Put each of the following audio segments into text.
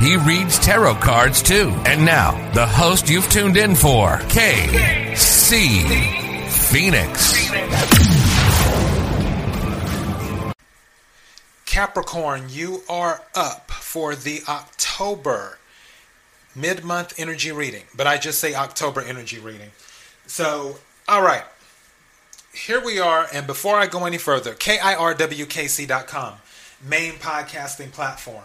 He reads tarot cards too. And now, the host you've tuned in for, KC Phoenix. Capricorn, you are up for the October mid month energy reading, but I just say October energy reading. So, all right, here we are. And before I go any further, KIRWKC.com, main podcasting platform.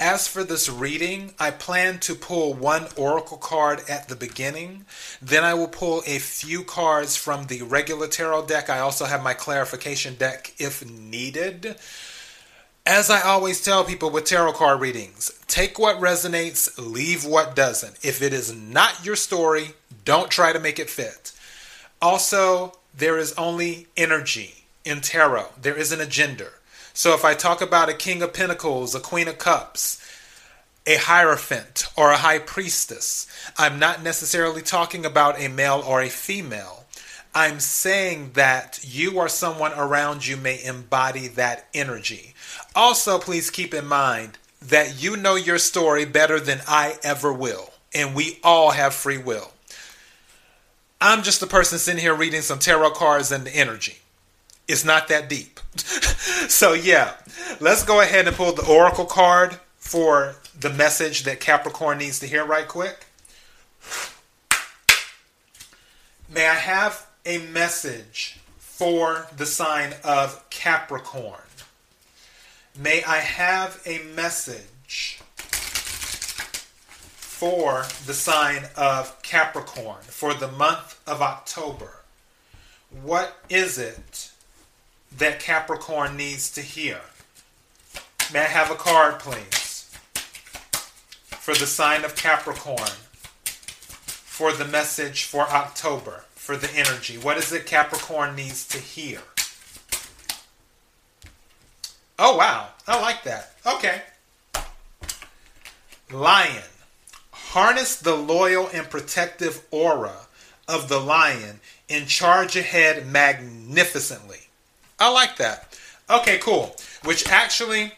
As for this reading, I plan to pull one oracle card at the beginning. Then I will pull a few cards from the regular tarot deck. I also have my clarification deck if needed. As I always tell people with tarot card readings, take what resonates, leave what doesn't. If it is not your story, don't try to make it fit. Also, there is only energy in tarot, there isn't a gender. So if I talk about a King of Pentacles, a Queen of Cups, a Hierophant, or a High Priestess, I'm not necessarily talking about a male or a female. I'm saying that you or someone around you may embody that energy. Also, please keep in mind that you know your story better than I ever will, and we all have free will. I'm just a person sitting here reading some tarot cards and the energy. It's not that deep. so, yeah, let's go ahead and pull the oracle card for the message that Capricorn needs to hear right quick. May I have a message for the sign of Capricorn? May I have a message for the sign of Capricorn for the month of October? What is it that Capricorn needs to hear? May I have a card, please? For the sign of Capricorn, for the message for October, for the energy. What is it Capricorn needs to hear? Oh, wow. I like that. Okay. Lion. Harness the loyal and protective aura of the lion and charge ahead magnificently. I like that. Okay, cool. Which actually,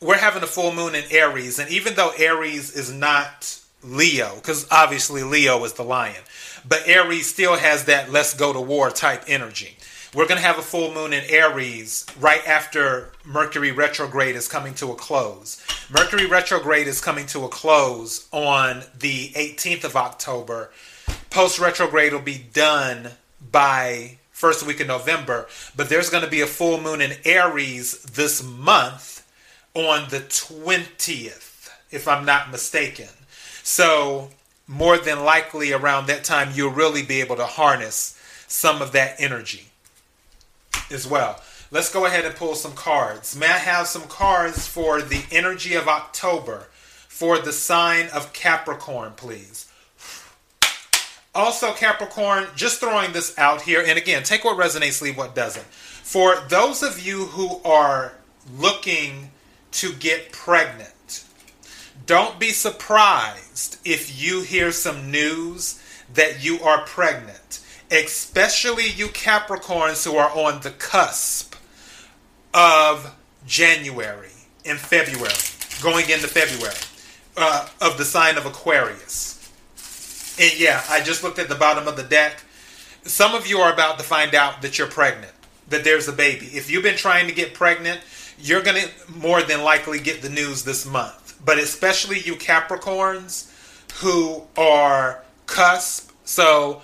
we're having a full moon in Aries, and even though Aries is not Leo, because obviously Leo is the lion, but Aries still has that let's go to war type energy. We're going to have a full moon in Aries right after Mercury retrograde is coming to a close. Mercury retrograde is coming to a close on the 18th of October. Post retrograde will be done by first week of November, but there's going to be a full moon in Aries this month on the 20th, if I'm not mistaken. So, more than likely around that time, you'll really be able to harness some of that energy as well. Let's go ahead and pull some cards. May I have some cards for the energy of October for the sign of Capricorn, please? Also, Capricorn, just throwing this out here, and again, take what resonates, leave what doesn't. For those of you who are looking to get pregnant, don't be surprised if you hear some news that you are pregnant especially you Capricorns who are on the cusp of January and February, going into February, uh, of the sign of Aquarius. And yeah, I just looked at the bottom of the deck. Some of you are about to find out that you're pregnant, that there's a baby. If you've been trying to get pregnant, you're going to more than likely get the news this month. But especially you Capricorns who are cusp. So,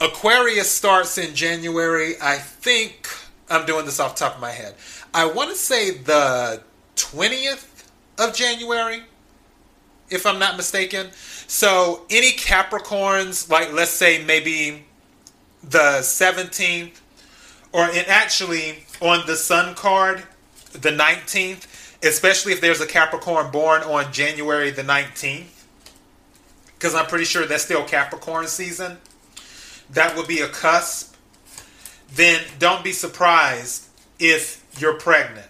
Aquarius starts in January. I think I'm doing this off top of my head. I want to say the 20th of January, if I'm not mistaken. So any Capricorns, like let's say maybe the 17th, or actually on the Sun card, the 19th, especially if there's a Capricorn born on January the 19th, because I'm pretty sure that's still Capricorn season. That would be a cusp. Then don't be surprised if you're pregnant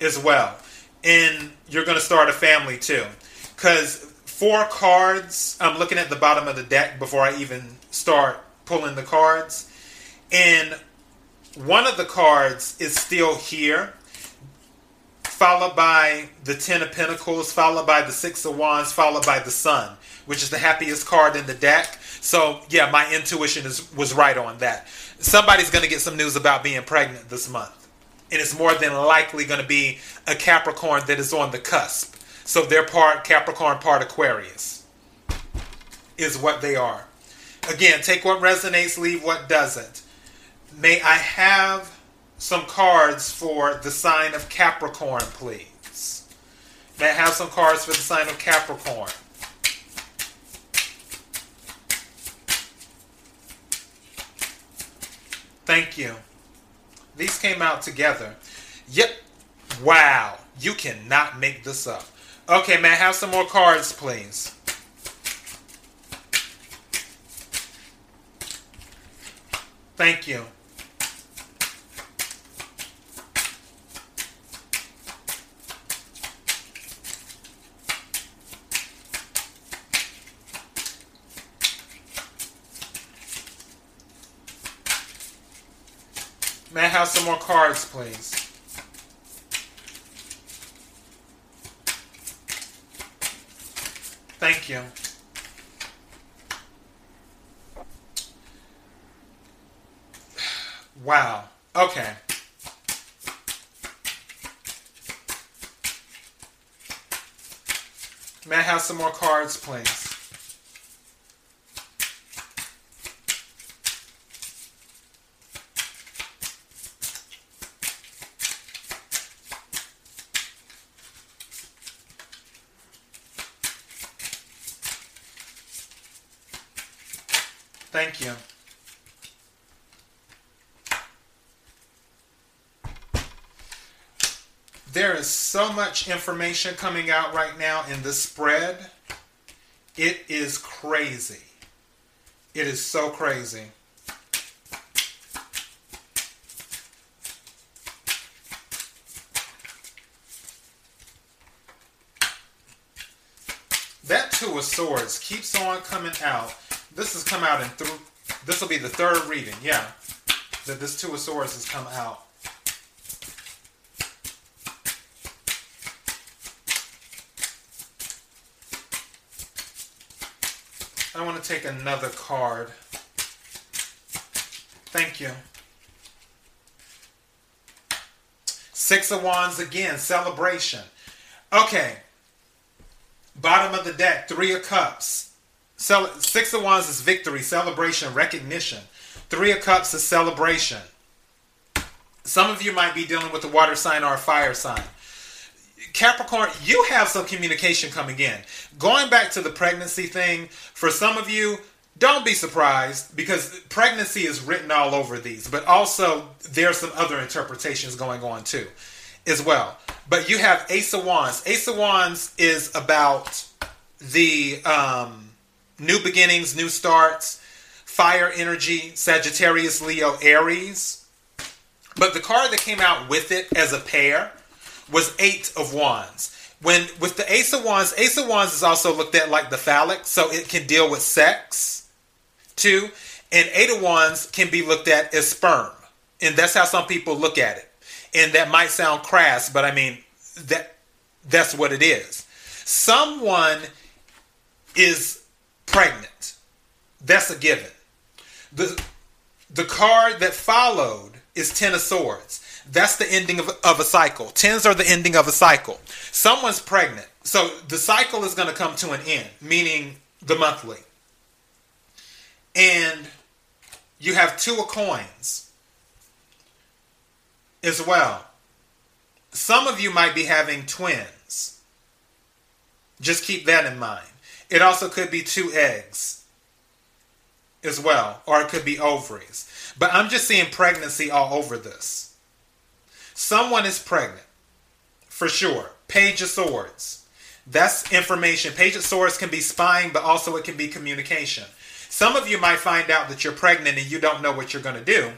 as well. And you're going to start a family too. Because four cards, I'm looking at the bottom of the deck before I even start pulling the cards. And one of the cards is still here followed by the Ten of Pentacles, followed by the Six of Wands, followed by the Sun, which is the happiest card in the deck. So yeah, my intuition is was right on that. Somebody's going to get some news about being pregnant this month, and it's more than likely going to be a Capricorn that is on the cusp. So they're part Capricorn, part Aquarius, is what they are. Again, take what resonates, leave what doesn't. May I have some cards for the sign of Capricorn, please? May I have some cards for the sign of Capricorn? Thank you. These came out together. Yep. Wow. You cannot make this up. Okay, may I have some more cards, please? Thank you. May I have some more cards, please? Thank you. Wow. Okay. May I have some more cards, please? Thank you. There is so much information coming out right now in the spread. It is crazy. It is so crazy. That Two of Swords keeps on coming out. This has come out in through. This will be the third reading. Yeah, that this Two of Swords has come out. I want to take another card. Thank you. Six of Wands again, celebration. Okay. Bottom of the deck, Three of Cups. Six of Wands is victory, celebration, recognition. Three of Cups is celebration. Some of you might be dealing with a water sign or a fire sign. Capricorn, you have some communication coming in. Going back to the pregnancy thing, for some of you, don't be surprised because pregnancy is written all over these, but also there's some other interpretations going on too, as well. But you have Ace of Wands. Ace of Wands is about the um, new beginnings, new starts, fire energy, Sagittarius, Leo, Aries. But the card that came out with it as a pair was Eight of Wands. When with the Ace of Wands, Ace of Wands is also looked at like the phallic, so it can deal with sex too. And Eight of Wands can be looked at as sperm, and that's how some people look at it. And that might sound crass, but I mean that that's what it is. Someone is pregnant. That's a given. The the card that followed is Ten of Swords. That's the ending of, of a cycle. Tens are the ending of a cycle. Someone's pregnant. So the cycle is going to come to an end, meaning the monthly. And you have two of coins as well. Some of you might be having twins. Just keep that in mind. It also could be two eggs as well, or it could be ovaries. But I'm just seeing pregnancy all over this. Someone is pregnant, for sure. Page of Swords. That's information. Page of Swords can be spying, but also it can be communication. Some of you might find out that you're pregnant and you don't know what you're going to do.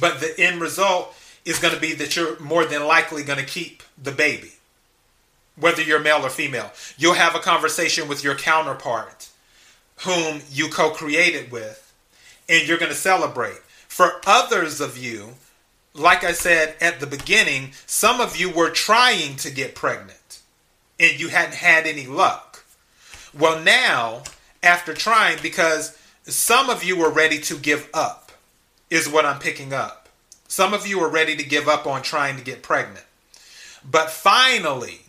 But the end result is going to be that you're more than likely going to keep the baby, whether you're male or female. You'll have a conversation with your counterpart, whom you co created with, and you're going to celebrate. For others of you, like I said at the beginning, some of you were trying to get pregnant and you hadn't had any luck. Well, now, after trying, because some of you were ready to give up, is what I'm picking up. Some of you are ready to give up on trying to get pregnant. But finally,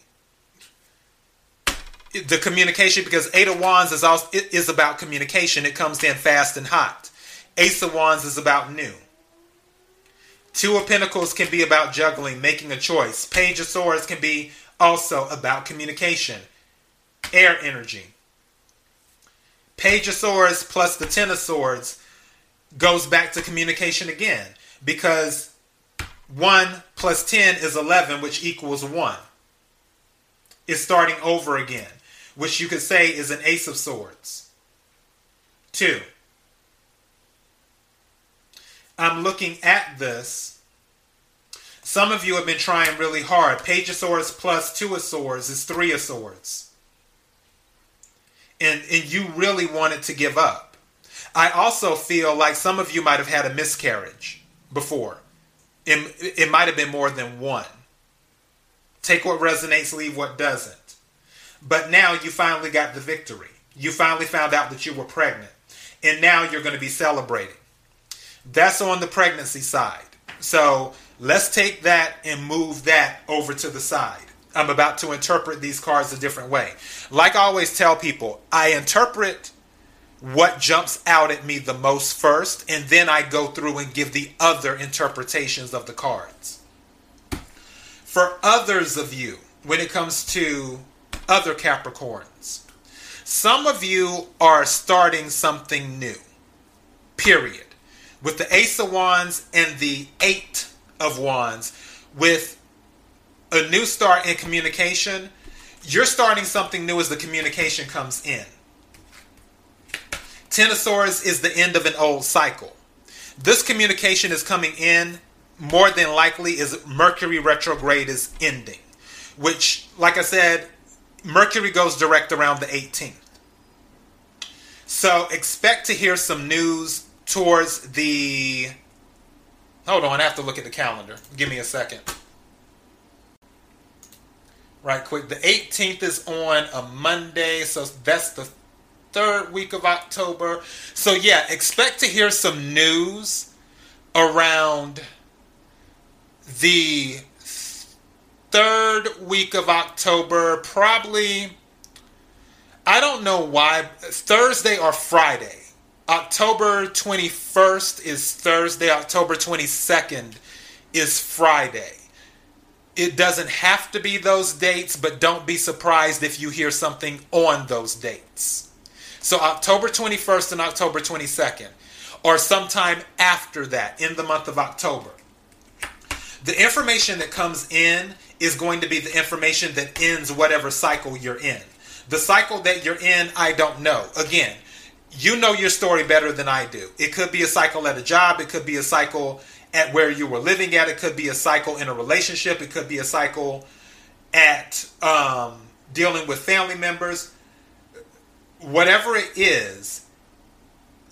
the communication, because Eight of Wands is, also, is about communication, it comes in fast and hot. Ace of Wands is about new. Two of Pentacles can be about juggling, making a choice. Page of Swords can be also about communication, air energy. Page of Swords plus the Ten of Swords goes back to communication again because 1 plus 10 is 11, which equals 1. It's starting over again, which you could say is an Ace of Swords. 2. I'm looking at this. Some of you have been trying really hard. Page of Swords plus Two of Swords is Three of Swords. And, and you really wanted to give up. I also feel like some of you might have had a miscarriage before. It, it might have been more than one. Take what resonates, leave what doesn't. But now you finally got the victory. You finally found out that you were pregnant. And now you're going to be celebrating. That's on the pregnancy side. So let's take that and move that over to the side. I'm about to interpret these cards a different way. Like I always tell people, I interpret what jumps out at me the most first, and then I go through and give the other interpretations of the cards. For others of you, when it comes to other Capricorns, some of you are starting something new, period with the Ace of Wands and the Eight of Wands, with a new start in communication, you're starting something new as the communication comes in. Ten of Swords is the end of an old cycle. This communication is coming in more than likely is Mercury retrograde is ending, which, like I said, Mercury goes direct around the 18th. So expect to hear some news towards the. Hold on, I have to look at the calendar. Give me a second. Right quick. The 18th is on a Monday, so that's the third week of October. So, yeah, expect to hear some news around the third week of October. Probably, I don't know why, Thursday or Friday October 21st is Thursday, October 22nd is Friday. It doesn't have to be those dates, but don't be surprised if you hear something on those dates. So, October 21st and October 22nd, or sometime after that in the month of October. The information that comes in is going to be the information that ends whatever cycle you're in. The cycle that you're in, I don't know. Again, you know your story better than I do. It could be a cycle at a job, it could be a cycle at where you were living at, it could be a cycle in a relationship, it could be a cycle at um, dealing with family members. Whatever it is,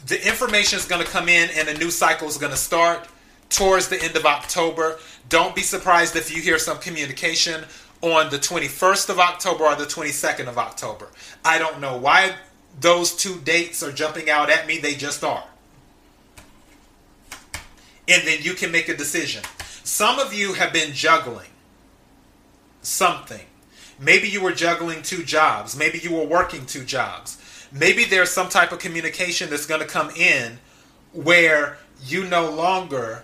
the information is going to come in and a new cycle is going to start towards the end of October. Don't be surprised if you hear some communication on the 21st of October or the 22nd of October. I don't know why those two dates are jumping out at me, they just are. And then you can make a decision. Some of you have been juggling something. Maybe you were juggling two jobs. Maybe you were working two jobs. Maybe there's some type of communication that's going to come in where you no longer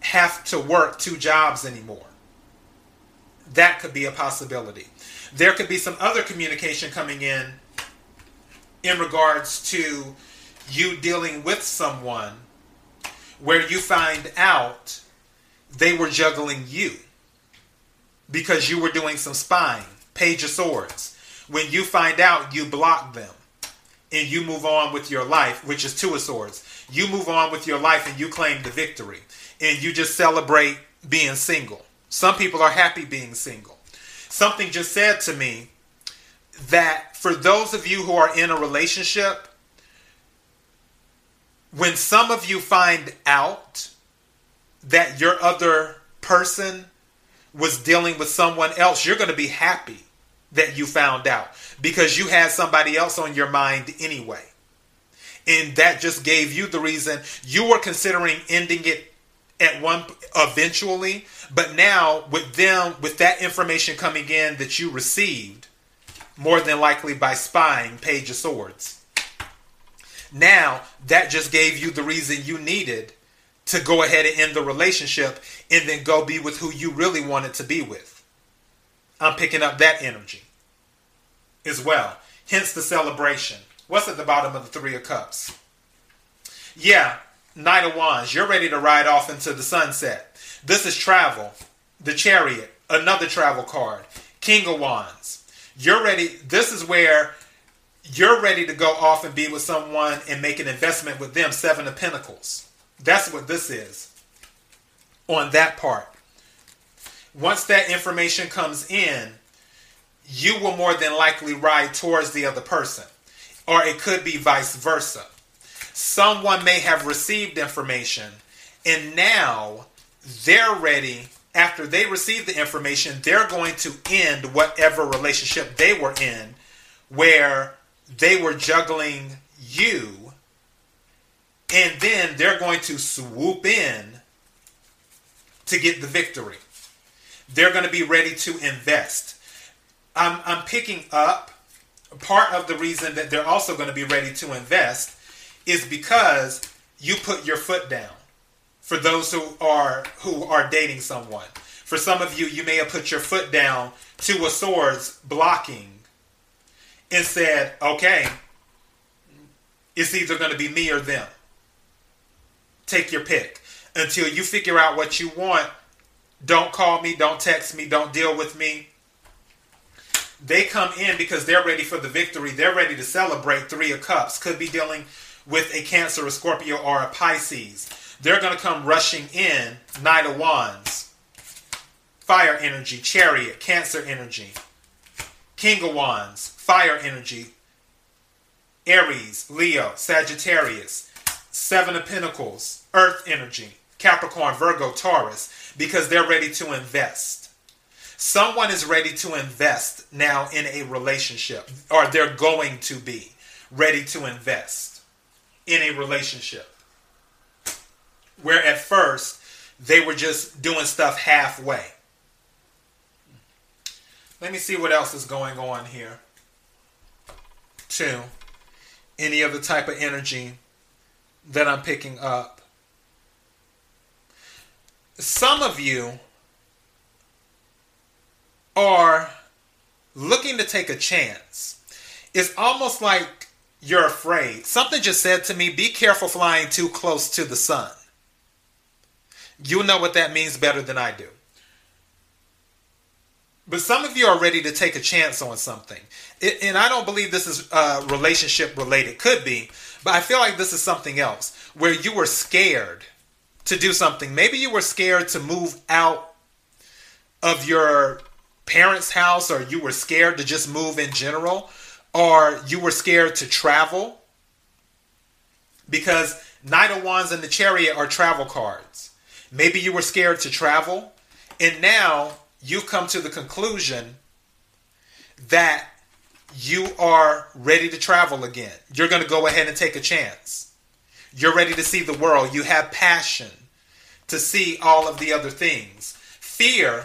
have to work two jobs anymore. That could be a possibility. There could be some other communication coming in in regards to you dealing with someone where you find out they were juggling you because you were doing some spying. Page of Swords. When you find out, you block them and you move on with your life, which is Two of Swords. You move on with your life and you claim the victory and you just celebrate being single. Some people are happy being single. Something just said to me that for those of you who are in a relationship, when some of you find out that your other person was dealing with someone else, you're going to be happy that you found out because you had somebody else on your mind anyway. And that just gave you the reason you were considering ending it at one eventually, but now with them with that information coming in that you received more than likely by spying page of swords. Now, that just gave you the reason you needed to go ahead and end the relationship and then go be with who you really wanted to be with. I'm picking up that energy as well. Hence the celebration. What's at the bottom of the Three of Cups? Yeah, Knight of Wands. You're ready to ride off into the sunset. This is travel. The Chariot. Another travel card. King of Wands. You're ready. This is where you're ready to go off and be with someone and make an investment with them. Seven of Pentacles. That's what this is on that part. Once that information comes in, you will more than likely ride towards the other person. Or it could be vice versa. Someone may have received information and now they're ready. After they receive the information, they're going to end whatever relationship they were in where they were juggling you. And then they're going to swoop in to get the victory. They're going to be ready to invest. I'm, I'm picking up part of the reason that they're also going to be ready to invest is because you put your foot down for those who are who are dating someone for some of you you may have put your foot down to a swords blocking and said okay it's either going to be me or them take your pick until you figure out what you want don't call me don't text me don't deal with me they come in because they're ready for the victory. They're ready to celebrate Three of Cups. Could be dealing with a Cancer, a Scorpio, or a Pisces. They're going to come rushing in Knight of Wands, Fire energy, Chariot, Cancer energy, King of Wands, Fire energy, Aries, Leo, Sagittarius, Seven of Pentacles, Earth energy, Capricorn, Virgo, Taurus, because they're ready to invest someone is ready to invest now in a relationship, or they're going to be ready to invest in a relationship. Where at first they were just doing stuff halfway. Let me see what else is going on here. Two, any other type of energy that I'm picking up. Some of you are looking to take a chance, it's almost like you're afraid. Something just said to me, be careful flying too close to the sun. You know what that means better than I do. But some of you are ready to take a chance on something. It, and I don't believe this is uh, relationship related. Could be. But I feel like this is something else where you were scared to do something. Maybe you were scared to move out of your parents' house or you were scared to just move in general or you were scared to travel because Knight of Wands and the Chariot are travel cards. Maybe you were scared to travel and now you've come to the conclusion that you are ready to travel again. You're going to go ahead and take a chance. You're ready to see the world. You have passion to see all of the other things. Fear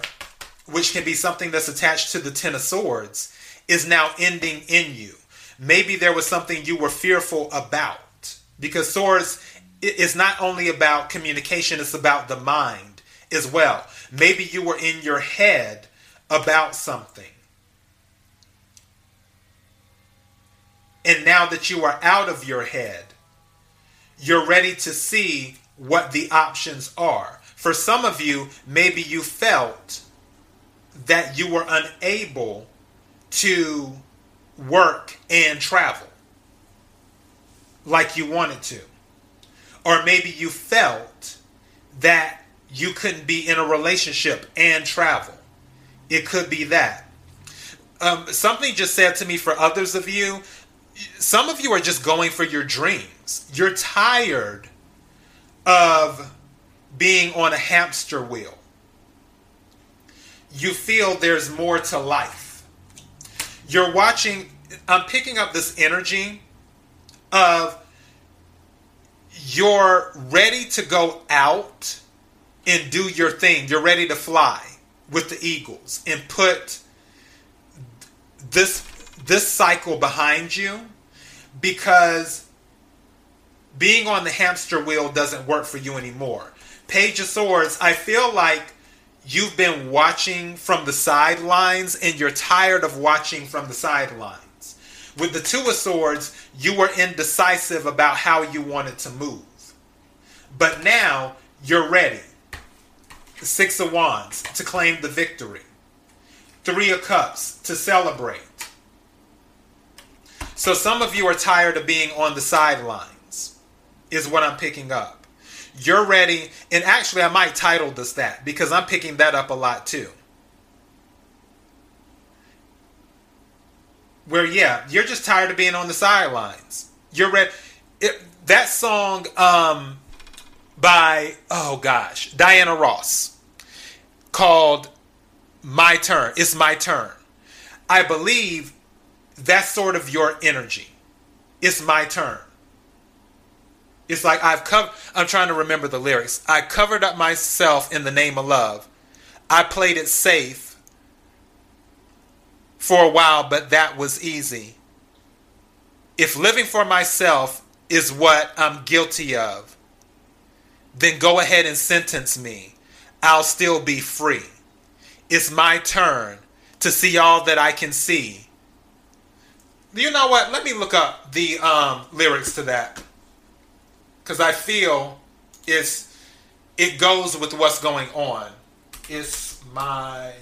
which can be something that's attached to the Ten of Swords, is now ending in you. Maybe there was something you were fearful about. Because swords is not only about communication, it's about the mind as well. Maybe you were in your head about something. And now that you are out of your head, you're ready to see what the options are. For some of you, maybe you felt that you were unable to work and travel like you wanted to. Or maybe you felt that you couldn't be in a relationship and travel. It could be that. Um, something just said to me for others of you, some of you are just going for your dreams. You're tired of being on a hamster wheel. You feel there's more to life. You're watching, I'm picking up this energy of you're ready to go out and do your thing. You're ready to fly with the Eagles and put this this cycle behind you because being on the hamster wheel doesn't work for you anymore. Page of Swords, I feel like you've been watching from the sidelines and you're tired of watching from the sidelines. With the Two of Swords, you were indecisive about how you wanted to move. But now you're ready. The Six of Wands to claim the victory. Three of Cups to celebrate. So some of you are tired of being on the sidelines, is what I'm picking up. You're ready, and actually, I might title this that because I'm picking that up a lot too. Where, yeah, you're just tired of being on the sidelines. You're ready. It, that song um, by, oh gosh, Diana Ross called My Turn. It's My Turn. I believe that's sort of your energy. It's my turn. It's like I've covered, I'm trying to remember the lyrics. I covered up myself in the name of love. I played it safe for a while, but that was easy. If living for myself is what I'm guilty of, then go ahead and sentence me. I'll still be free. It's my turn to see all that I can see you know what? Let me look up the um, lyrics to that because I feel it's it goes with what's going on. It's my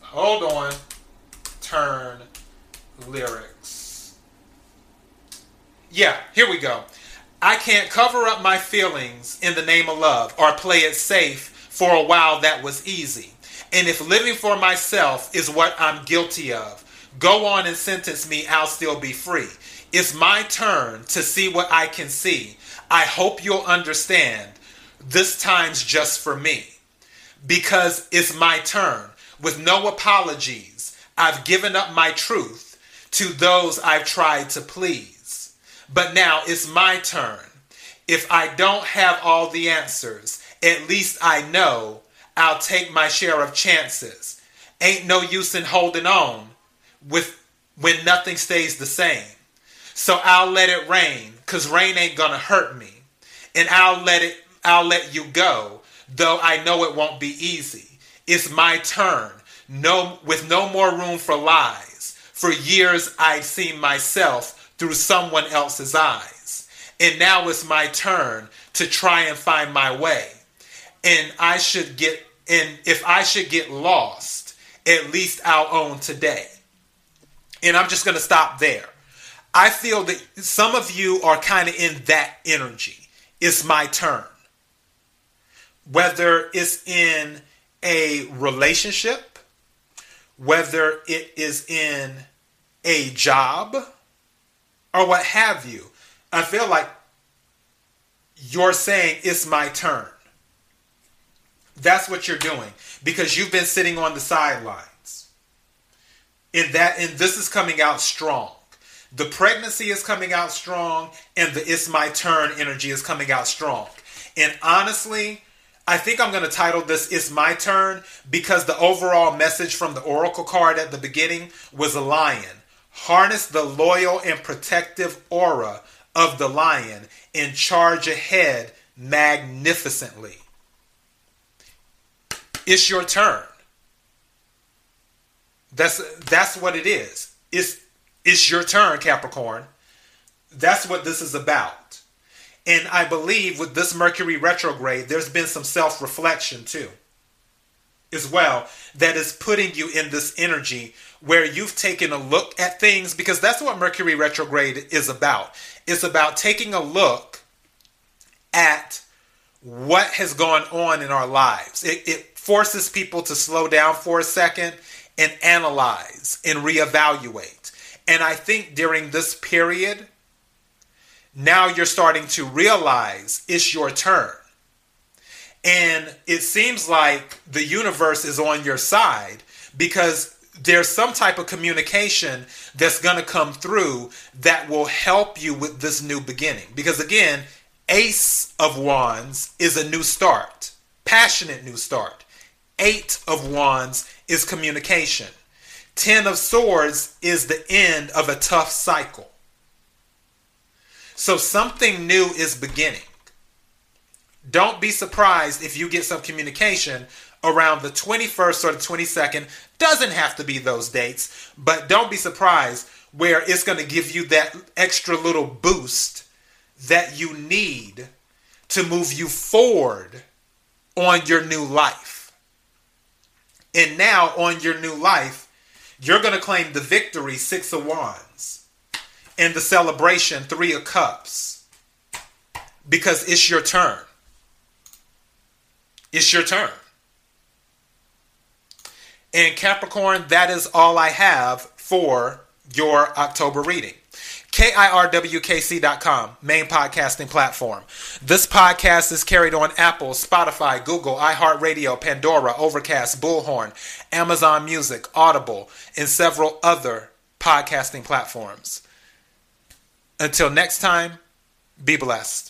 hold on turn lyrics. Yeah, here we go. I can't cover up my feelings in the name of love or play it safe for a while that was easy. And if living for myself is what I'm guilty of, Go on and sentence me, I'll still be free. It's my turn to see what I can see. I hope you'll understand this time's just for me because it's my turn. With no apologies, I've given up my truth to those I've tried to please. But now it's my turn. If I don't have all the answers, at least I know I'll take my share of chances. Ain't no use in holding on with when nothing stays the same. So I'll let it rain cuz rain ain't to hurt me. And I'll let it I'll let you go, though I know it won't be easy. It's my turn. No with no more room for lies. For years I've seen myself through someone else's eyes. And now it's my turn to try and find my way. And I should get and if I should get lost, at least I'll own today. And I'm just to stop there. I feel that some of you are kind of in that energy. It's my turn. Whether it's in a relationship, whether it is in a job, or what have you, I feel like you're saying it's my turn. That's what you're doing because you've been sitting on the sidelines. in that and this is coming out strong the pregnancy is coming out strong and the it's my turn energy is coming out strong. And honestly i think i'm going to title this it's my turn because the overall message from the oracle card at the beginning was a lion. Harness the loyal and protective aura of the lion and charge ahead magnificently. It's your turn. That's that's what it is. It's it's your turn, Capricorn. That's what this is about. And I believe with this Mercury retrograde, there's been some self reflection too, as well, that is putting you in this energy where you've taken a look at things because that's what Mercury retrograde is about. It's about taking a look at what has gone on in our lives. It, it forces people to slow down for a second and analyze and reevaluate. And I think during this period, now you're starting to realize it's your turn. And it seems like the universe is on your side because there's some type of communication that's going to come through that will help you with this new beginning. Because again, Ace of Wands is a new start, passionate new start. Eight of Wands is communication. Ten of Swords is the end of a tough cycle. So something new is beginning. Don't be surprised if you get some communication around the 21st or the 22nd. Doesn't have to be those dates, but don't be surprised where it's going to give you that extra little boost that you need to move you forward on your new life. And now, on your new life, you're going to claim the victory, Six of Wands and the celebration Three of Cups because it's your turn. It's your turn. And Capricorn, that is all I have for your October reading. KIRWKC.com, main podcasting platform. This podcast is carried on Apple, Spotify, Google, iHeartRadio, Pandora, Overcast, Bullhorn, Amazon Music, Audible, and several other podcasting platforms. Until next time, be blessed.